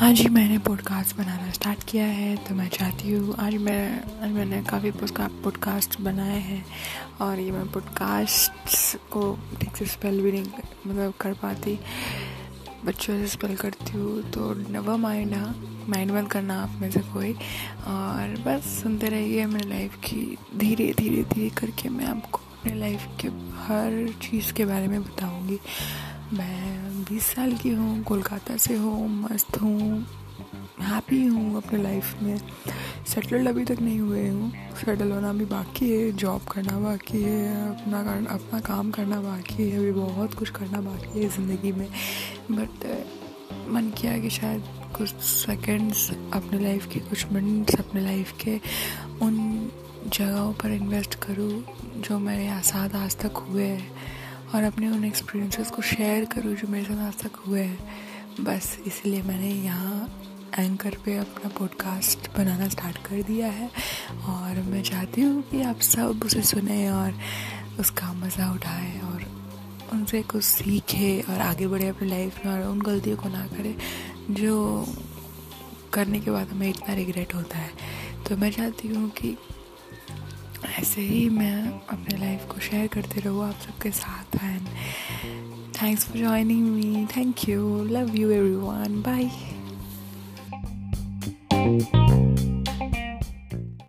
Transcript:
हाँ जी, मैंने पॉडकास्ट बनाना स्टार्ट किया है तो मैं चाहती हूँ, आज मैं, आज मैंने काफ़ी पॉडकास्ट बनाए हैं और ये मैं पॉडकास्ट को ठीक से स्पेल भी नहीं मतलब कर पाती बच्चों से स्पेल करती हूँ तो नवा माइंड हाँ माइंड बंद करना आप में से कोई, और बस सुनते रहिए मेरी लाइफ की, धीरे धीरे धीरे करके मैं आपको अपने लाइफ के हर चीज़ के बारे में बताऊँगी। मैं बीस साल की हूँ कोलकाता से हूँ मस्त हूँ हैप्पी हूँ अपने लाइफ में। सेटल्ड अभी तक नहीं हुए हूँ। सेटल होना भी बाकी है जॉब करना बाकी है अपना कर, अपना काम करना बाकी है अभी बहुत कुछ करना बाकी है ज़िंदगी में। बट मन किया कि शायद कुछ सेकंड्स अपने लाइफ के कुछ मिनट्स अपने लाइफ के उन जगहों पर इन्वेस्ट करूँ जो मेरे साथ आज तक हुए हैं। और अपने उन एक्सपीरियंसेस को शेयर करूँ जो मेरे साथ आज तक हुए हैं। बस इसलिए मैंने यहाँ एंकर पे अपना पॉडकास्ट बनाना स्टार्ट कर दिया है। और मैं चाहती हूँ कि आप सब उसे सुने और उसका मज़ा उठाएँ और उनसे कुछ सीखे और आगे बढ़े अपनी लाइफ में और उन गलतियों को ना करें, जो करने के बाद हमें इतना रिग्रेट होता है। तो मैं चाहती हूँ कि ऐसे ही मैं अपने लाइफ को शेयर करते रहूँ आप सबके साथ and thanks for joining me thank you love you everyone bye